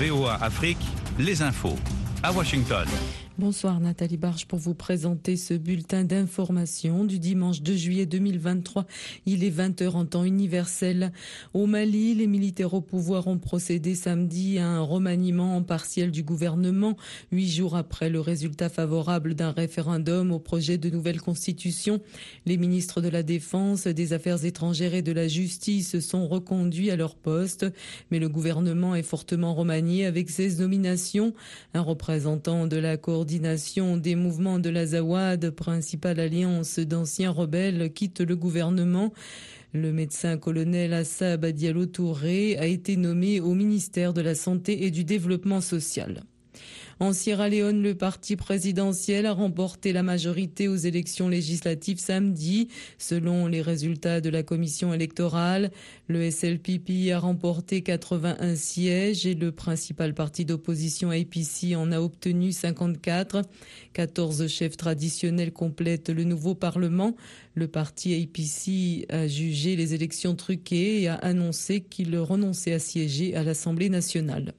VOA Afrique, les infos. À Washington. Bonsoir Nathalie Barge pour vous présenter ce bulletin d'information du dimanche 2 juillet 2023. Il est 20h en temps universel. Au Mali, les militaires au pouvoir ont procédé samedi à un remaniement partiel du gouvernement, huit jours après le résultat favorable d'un référendum au projet de nouvelle constitution. Les ministres de la Défense, des Affaires étrangères et de la Justice sont reconduits à leur poste, mais le gouvernement est fortement remanié avec ses nominations. Un représentant de la des mouvements de l'Azawad, principale alliance d'anciens rebelles, quitte le gouvernement. Le médecin colonel Assab Diallo Touré a été nommé au ministère de la Santé et du Développement social. En Sierra Leone, le parti présidentiel a remporté la majorité aux élections législatives samedi. Selon les résultats de la commission électorale, le SLPP a remporté 81 sièges et le principal parti d'opposition APC en a obtenu 54. 14 chefs traditionnels complètent le nouveau Parlement. Le parti APC a jugé les élections truquées et a annoncé qu'il renonçait à siéger à l'Assemblée nationale.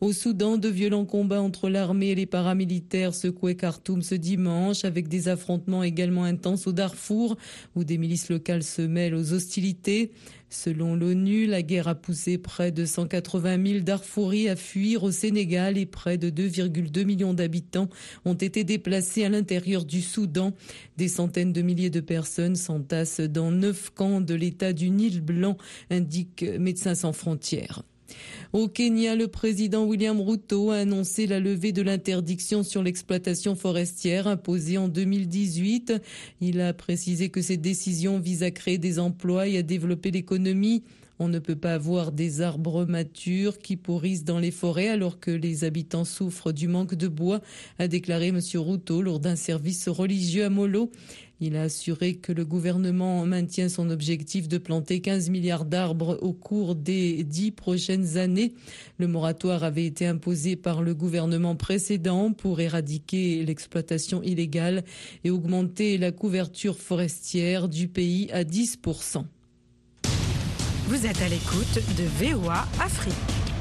Au Soudan, de violents combats entre l'armée et les paramilitaires secouaient Khartoum ce dimanche, avec des affrontements également intenses au Darfour, où des milices locales se mêlent aux hostilités. Selon l'ONU, la guerre a poussé près de 180 000 Darfouris à fuir au Sénégal et près de 2,2 millions d'habitants ont été déplacés à l'intérieur du Soudan. Des centaines de milliers de personnes s'entassent dans neuf camps de l'État du Nil blanc, indique Médecins sans frontières. Au Kenya, le président William Ruto a annoncé la levée de l'interdiction sur l'exploitation forestière imposée en 2018. Il a précisé que cette décision vise à créer des emplois et à développer l'économie. On ne peut pas avoir des arbres matures qui pourrissent dans les forêts alors que les habitants souffrent du manque de bois, a déclaré M. Ruto lors d'un service religieux à Molo. Il a assuré que le gouvernement maintient son objectif de planter 15 milliards d'arbres au cours des dix prochaines années. Le moratoire avait été imposé par le gouvernement précédent pour éradiquer l'exploitation illégale et augmenter la couverture forestière du pays à 10%. Vous êtes à l'écoute de VOA Afrique.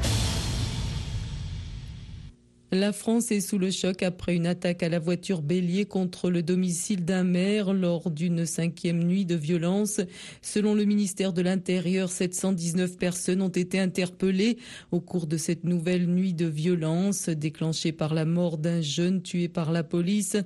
La France est sous le choc après une attaque à la voiture bélier contre le domicile d'un maire lors d'une cinquième nuit de violence. Selon le ministère de l'Intérieur, 719 personnes ont été interpellées au cours de cette nouvelle nuit de violence déclenchée par la mort d'un jeune tué par la police.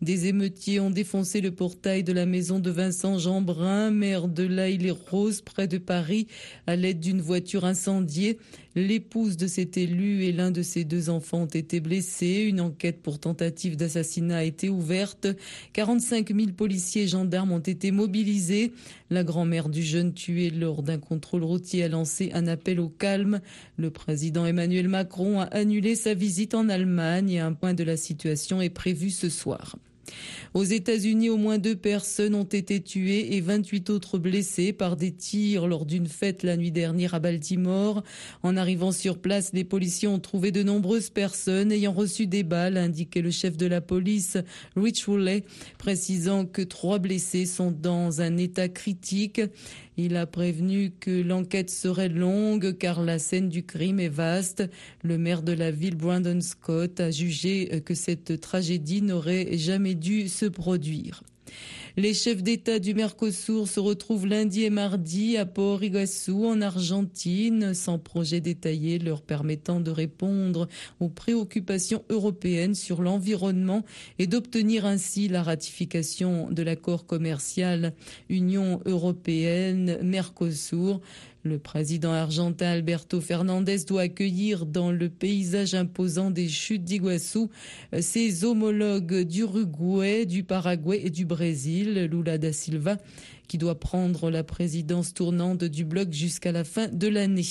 Des émeutiers ont défoncé le portail de la maison de Vincent Jeanbrun, maire de l'Aille-les-Roses près de Paris, à l'aide d'une voiture incendiée. L'épouse de cet élu et l'un de ses deux enfants ont été blessés. Une enquête pour tentative d'assassinat a été ouverte. 45 000 policiers et gendarmes ont été mobilisés. La grand-mère du jeune tué lors d'un contrôle routier a lancé un appel au calme. Le président Emmanuel Macron a annulé sa visite en Allemagne et un point de la situation est prévu ce soir. Aux États-Unis, au moins deux personnes ont été tuées et 28 autres blessées par des tirs lors d'une fête la nuit dernière à Baltimore. En arrivant sur place, les policiers ont trouvé de nombreuses personnes ayant reçu des balles, indiquait le chef de la police, Rich Woolley, précisant que trois blessés sont dans un état critique. Il a prévenu que l'enquête serait longue car la scène du crime est vaste. Le maire de la ville, Brandon Scott, a jugé que cette tragédie n'aurait jamais dû se produire. Les chefs d'État du Mercosur se retrouvent lundi et mardi à Port Iguaçu en Argentine, sans projet détaillé leur permettant de répondre aux préoccupations européennes sur l'environnement et d'obtenir ainsi la ratification de l'accord commercial Union européenne-Mercosur. Le président argentin Alberto Fernandez doit accueillir dans le paysage imposant des chutes d'Iguassou euh, ses homologues d'Uruguay, du Paraguay et du Brésil, Lula da Silva qui doit prendre la présidence tournante du bloc jusqu'à la fin de l'année.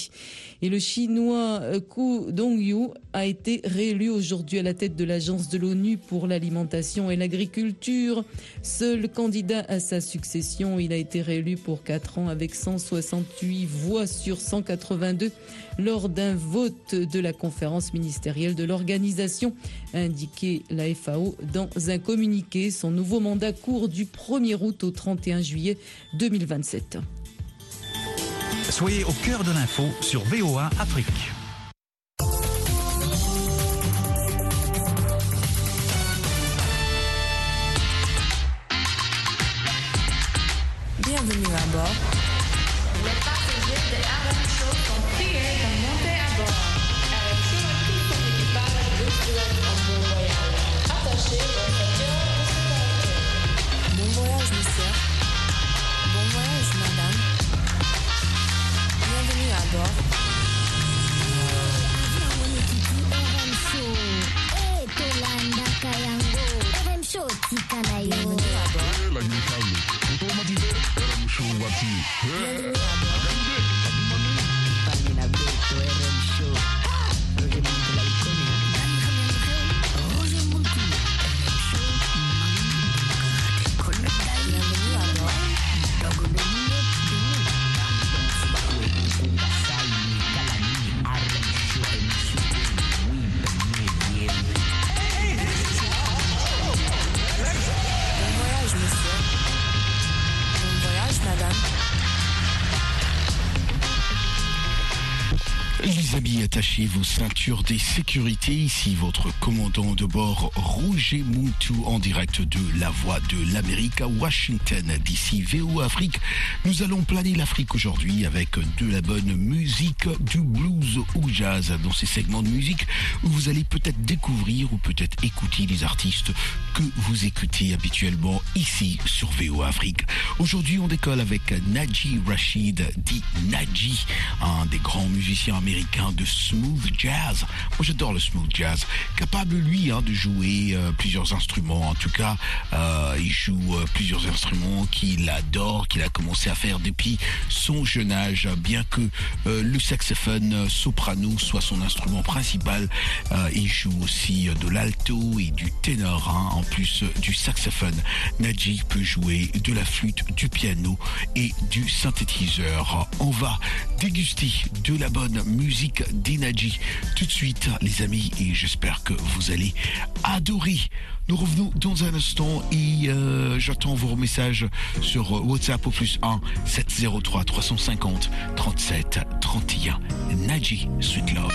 Et le chinois euh, Ku Dongyu a été réélu aujourd'hui à la tête de l'agence de l'ONU pour l'alimentation et l'agriculture. Seul candidat à sa succession, il a été réélu pour 4 ans avec 168 voix sur 182 lors d'un vote de la conférence ministérielle de l'organisation, a indiqué la FAO dans un communiqué. Son nouveau mandat court du 1er août au 31 juillet 2027. Soyez au cœur de l'info sur VOA Afrique. Wapti. Attachez vos ceintures des sécurités. Ici votre commandant de bord, Roger Moutou, en direct de la Voix de l'Amérique à Washington. D'ici VO Afrique, nous allons planer l'Afrique aujourd'hui avec de la bonne musique, du blues ou jazz dans ces segments de musique où vous allez peut-être découvrir ou peut-être écouter des artistes que vous écoutez habituellement ici sur VO Afrique. Aujourd'hui, on décolle avec Naji Rashid, dit Naji, un des grands musiciens américains de smooth jazz. Moi, j'adore le smooth jazz. Capable, lui, hein, de jouer euh, plusieurs instruments. En tout cas, euh, il joue euh, plusieurs instruments qu'il adore, qu'il a commencé à faire depuis son jeune âge. Bien que le saxophone soprano soit son instrument principal, il joue aussi de l'alto et du ténor, hein, en plus du saxophone. Naji peut jouer de la flûte, du piano et du synthétiseur. On va déguster de la bonne musique d'Enaji tout de suite, les amis, et j'espère que vous allez adorer. Nous revenons dans un instant et euh, j'attends vos messages sur WhatsApp au plus 1 703 350 37 31. Naji, Sweet Love.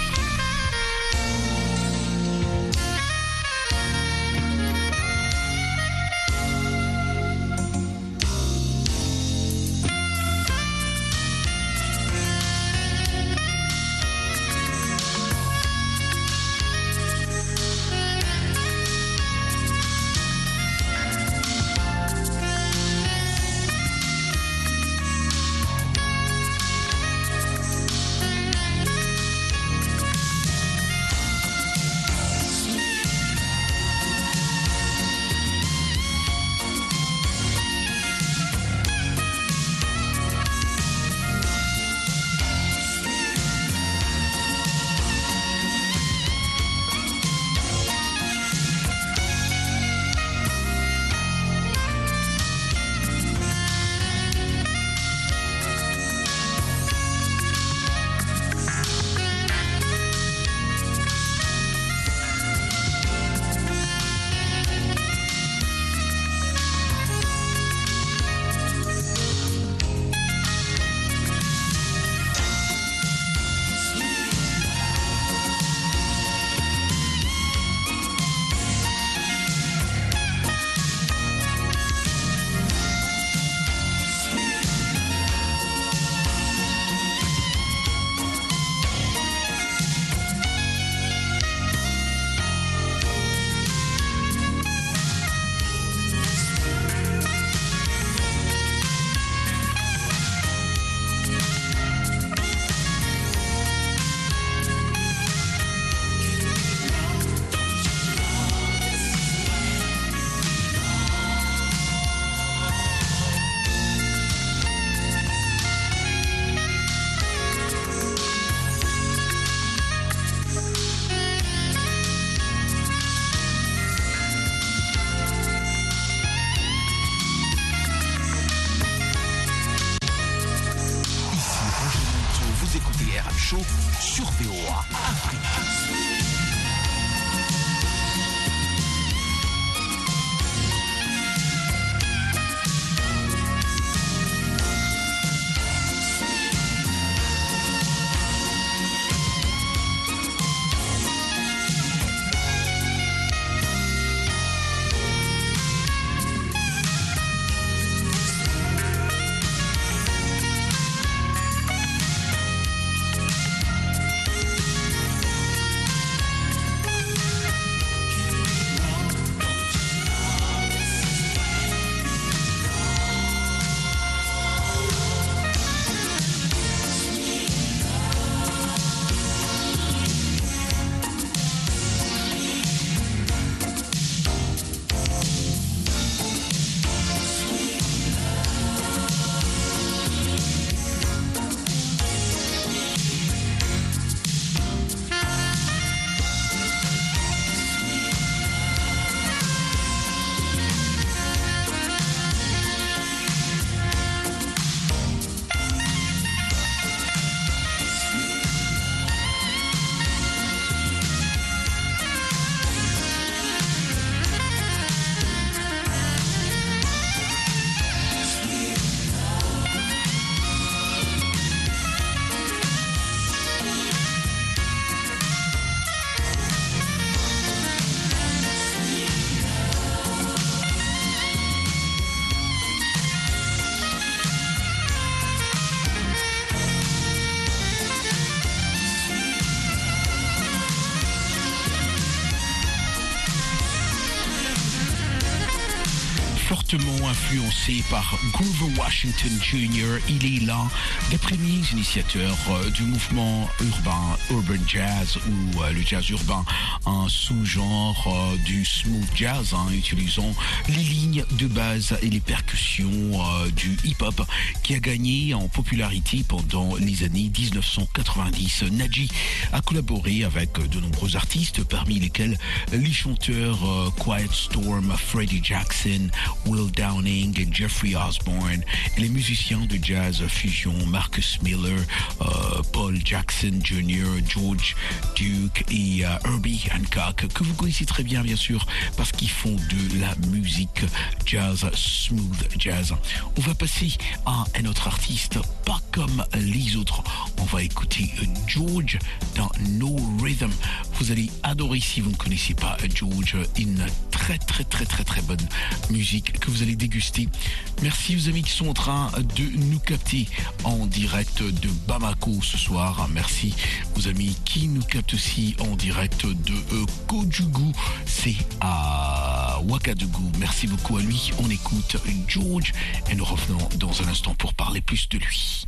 Influencé par Grover Washington Jr. Il est l'un des premiers initiateurs euh, du mouvement urbain, urban jazz ou euh, le jazz urbain, un sous-genre euh, du smooth jazz, hein, utilisant les lignes de base et les percussions du hip-hop qui a gagné en popularité pendant les années 1990. Naji a collaboré avec de nombreux artistes, parmi lesquels les chanteurs Quiet Storm, Freddie Jackson, Will Downing Jeffrey Osborne, et les musiciens de jazz fusion Marcus Miller, euh, Paul Jackson Jr., George Duke et euh, Herbie Hancock, que vous connaissez très bien bien sûr parce qu'ils font de la musique jazz, smooth jazz. On va passer à un autre artiste, pas comme les autres. On va écouter George dans No Rhythm. Vous allez adorer si vous ne connaissez pas George, une très très très très très bonne musique que vous allez déguster. Merci aux amis qui sont en train de nous capter en direct de Bamako ce soir. Merci aux amis qui nous captent aussi en direct de euh, Kojugu. C'est à Ouagadougou. Merci beaucoup à lui. On écoute George et nous revenons dans un instant pour parler plus de lui.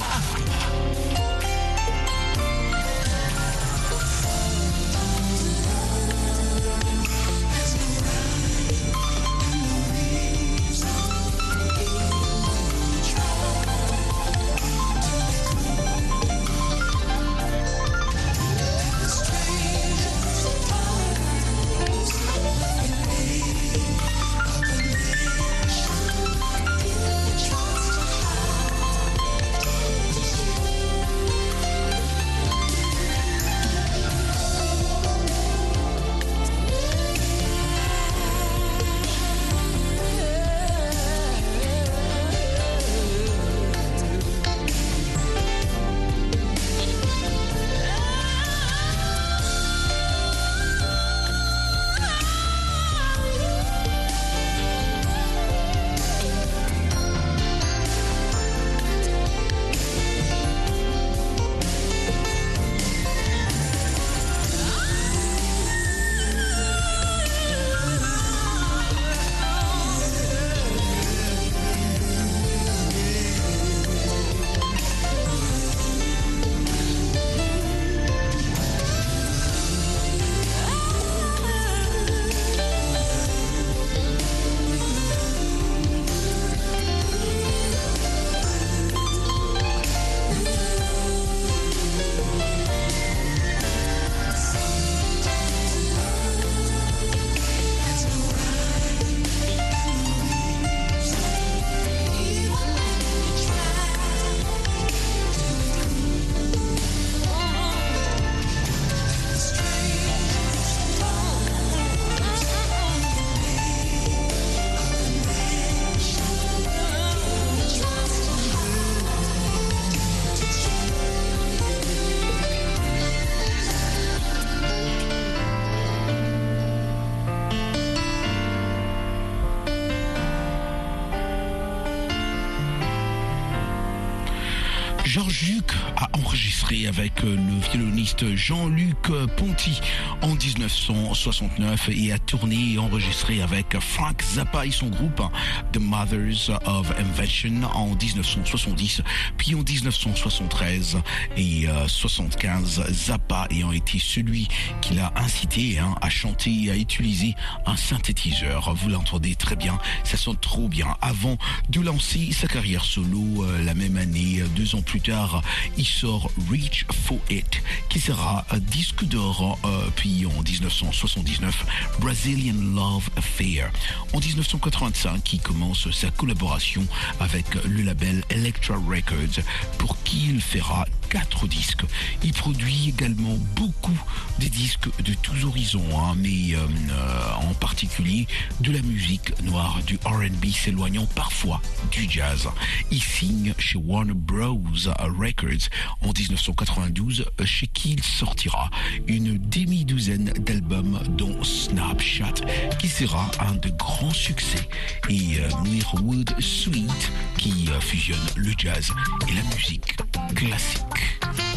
Ah! Avec le violoniste Jean-Luc Ponty en 1969 et a tourné et enregistré avec Frank Zappa et son groupe The Mothers of Invention en 1970, puis en 1973 et 75, Zappa ayant été celui qui l'a incité hein, à chanter et à utiliser un synthétiseur. Vous l'entendez très bien, ça sonne trop bien. Avant de lancer sa carrière solo euh, la même année, deux ans plus tard, il sort Reach for It, qui sera disque d'or, euh, puis en 1979, Brazilian Love Affair. En 1985, il commence sa collaboration avec le label Electra Records, pour qui il fera quatre disques. Il produit également beaucoup des disques de tous horizons, hein, mais euh, en particulier de la musique noire, du RB s'éloignant parfois du jazz. Il signe chez Warner Bros. Records en 1992, chez qui il sortira une demi-douzaine d'albums dont Snapchat, qui sera un de grands succès, et euh, Mirwood Suite, qui euh, fusionne le jazz et la musique Classic.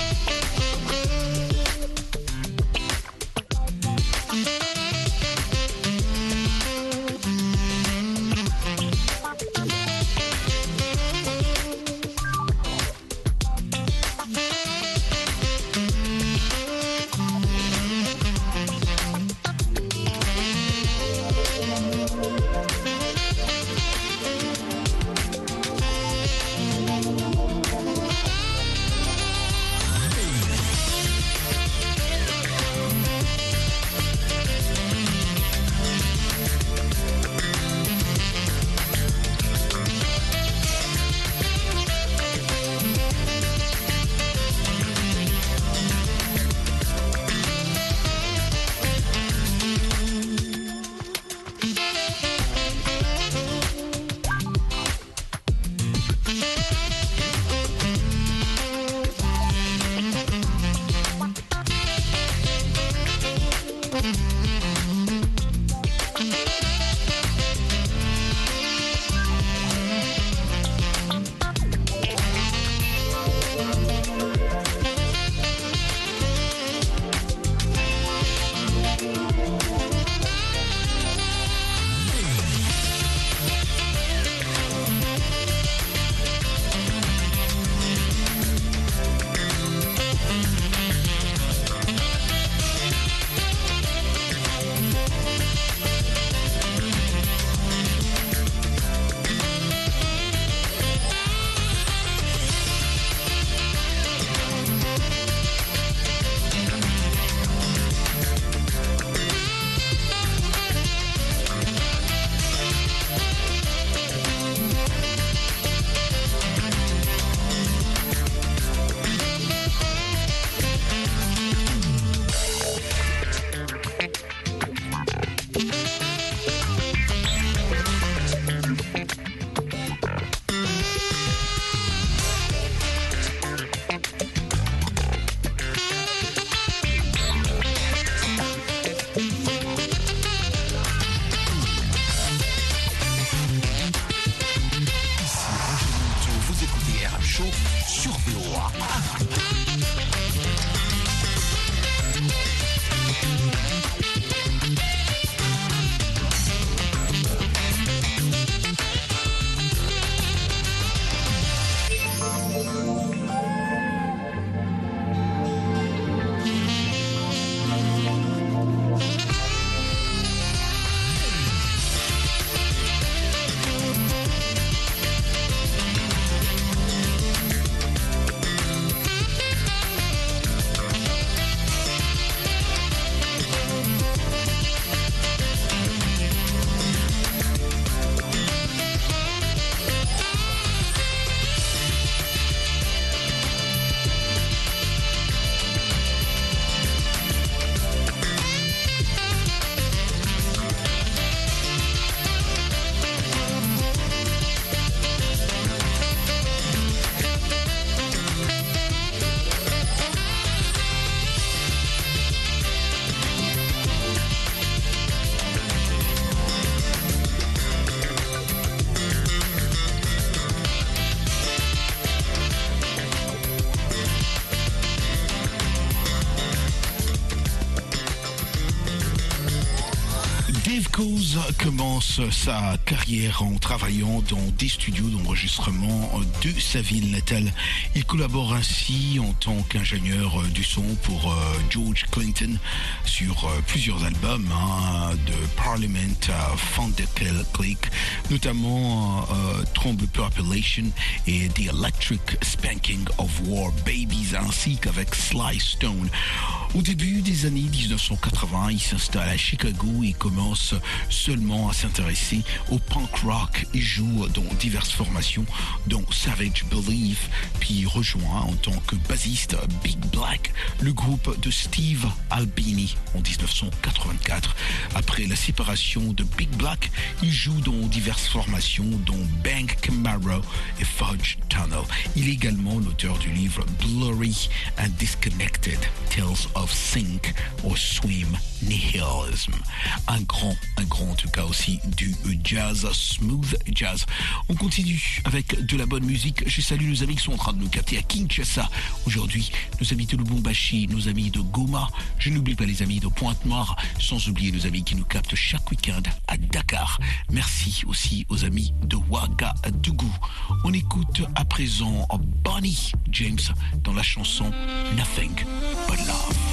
Commence sa carrière en travaillant dans des studios d'enregistrement de sa ville natale. Il collabore ainsi en tant qu'ingénieur du son pour euh, George Clinton sur euh, plusieurs albums hein, de Parliament à Click, notamment euh, Population et The Electric Spanking of War Babies ainsi qu'avec Sly Stone. Au début des années 1980, il s'installe à Chicago et commence seulement à s'intéresser au punk rock. Il joue dans diverses formations, dont Savage Belief, puis rejoint en tant que bassiste Big Black, le groupe de Steve Albini en 1984. Après la séparation de Big Black, il joue dans diverses formations, dont Bank Camaro et Fudge Tunnel. Il est également l'auteur du livre Blurry and Disconnected Tales of Sink or Swim Nihilism. Un grand, un grand en tout cas aussi du jazz, smooth jazz. On continue avec de la bonne musique. Je salue nos amis qui sont en train de nous capter à Kinshasa. Aujourd'hui, nos amis de Lubumbashi, nos amis de Goma. Je n'oublie pas les amis de Pointe-Noire, sans oublier nos amis qui nous captent chaque week-end à Dakar. Merci aussi aux amis de Ouagadougou. On écoute à présent Bonnie James dans la chanson Nothing But Love.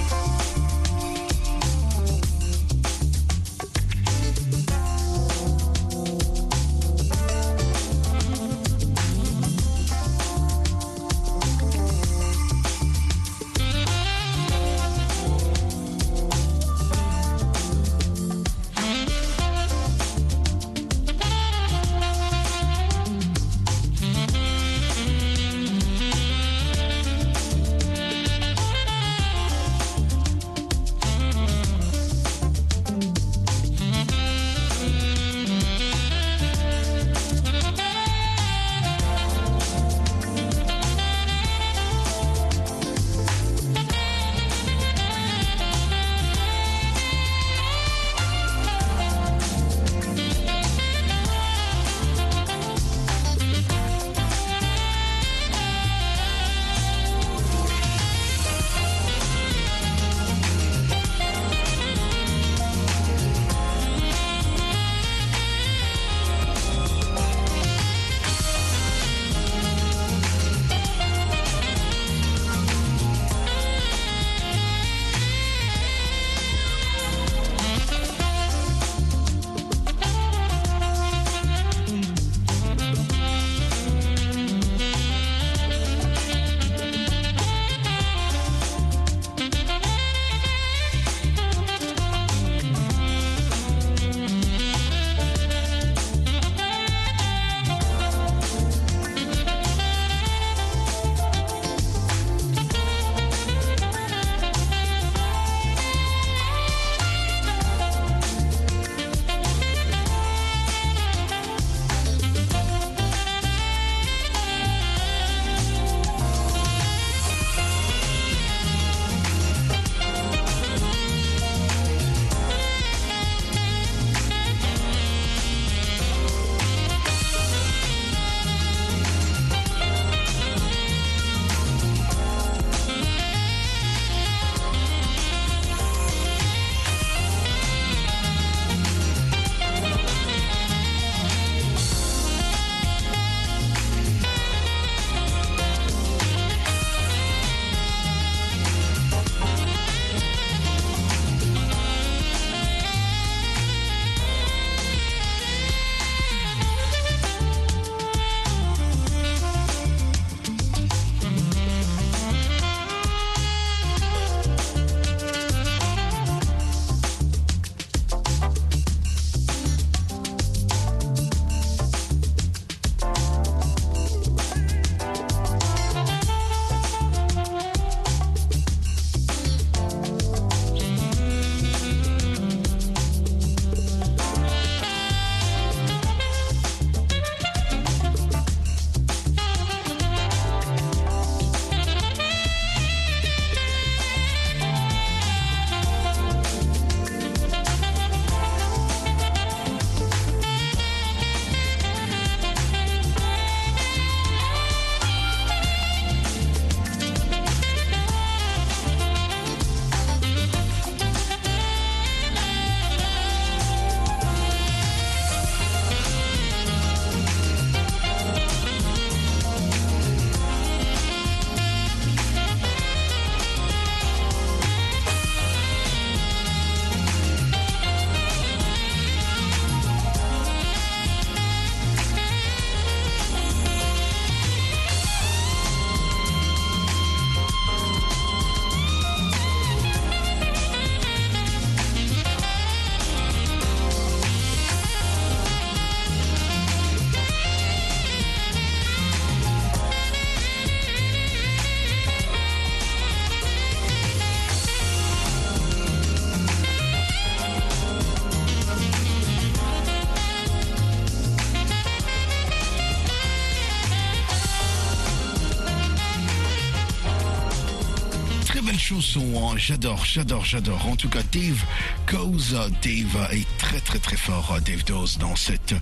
Chanson, hein. j'adore, j'adore, j'adore. En tout cas, Dave Cause, Dave est très très très fort, Dave Dose, dans cette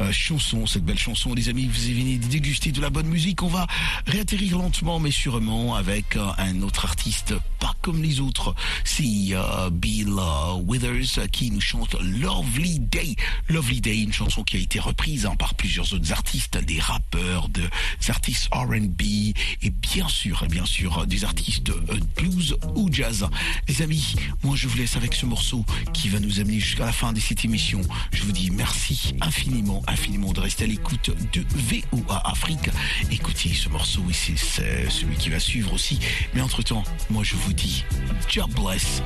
euh, chanson, cette belle chanson. Les amis, vous venez déguster de la bonne musique. On va réatterrir lentement mais sûrement avec euh, un autre artiste, pas comme les autres. C'est euh, Bill Withers qui nous chante Lovely Day. Lovely Day, une chanson qui a été reprise hein, par plusieurs autres artistes, des rappeurs, des artistes R&B et bien sûr, bien sûr, des artistes ou jazz. Les amis, moi je vous laisse avec ce morceau qui va nous amener jusqu'à la fin de cette émission. Je vous dis merci infiniment, infiniment de rester à l'écoute de VOA Afrique. Écoutez ce morceau et c'est celui qui va suivre aussi. Mais entre-temps, moi je vous dis, job bless.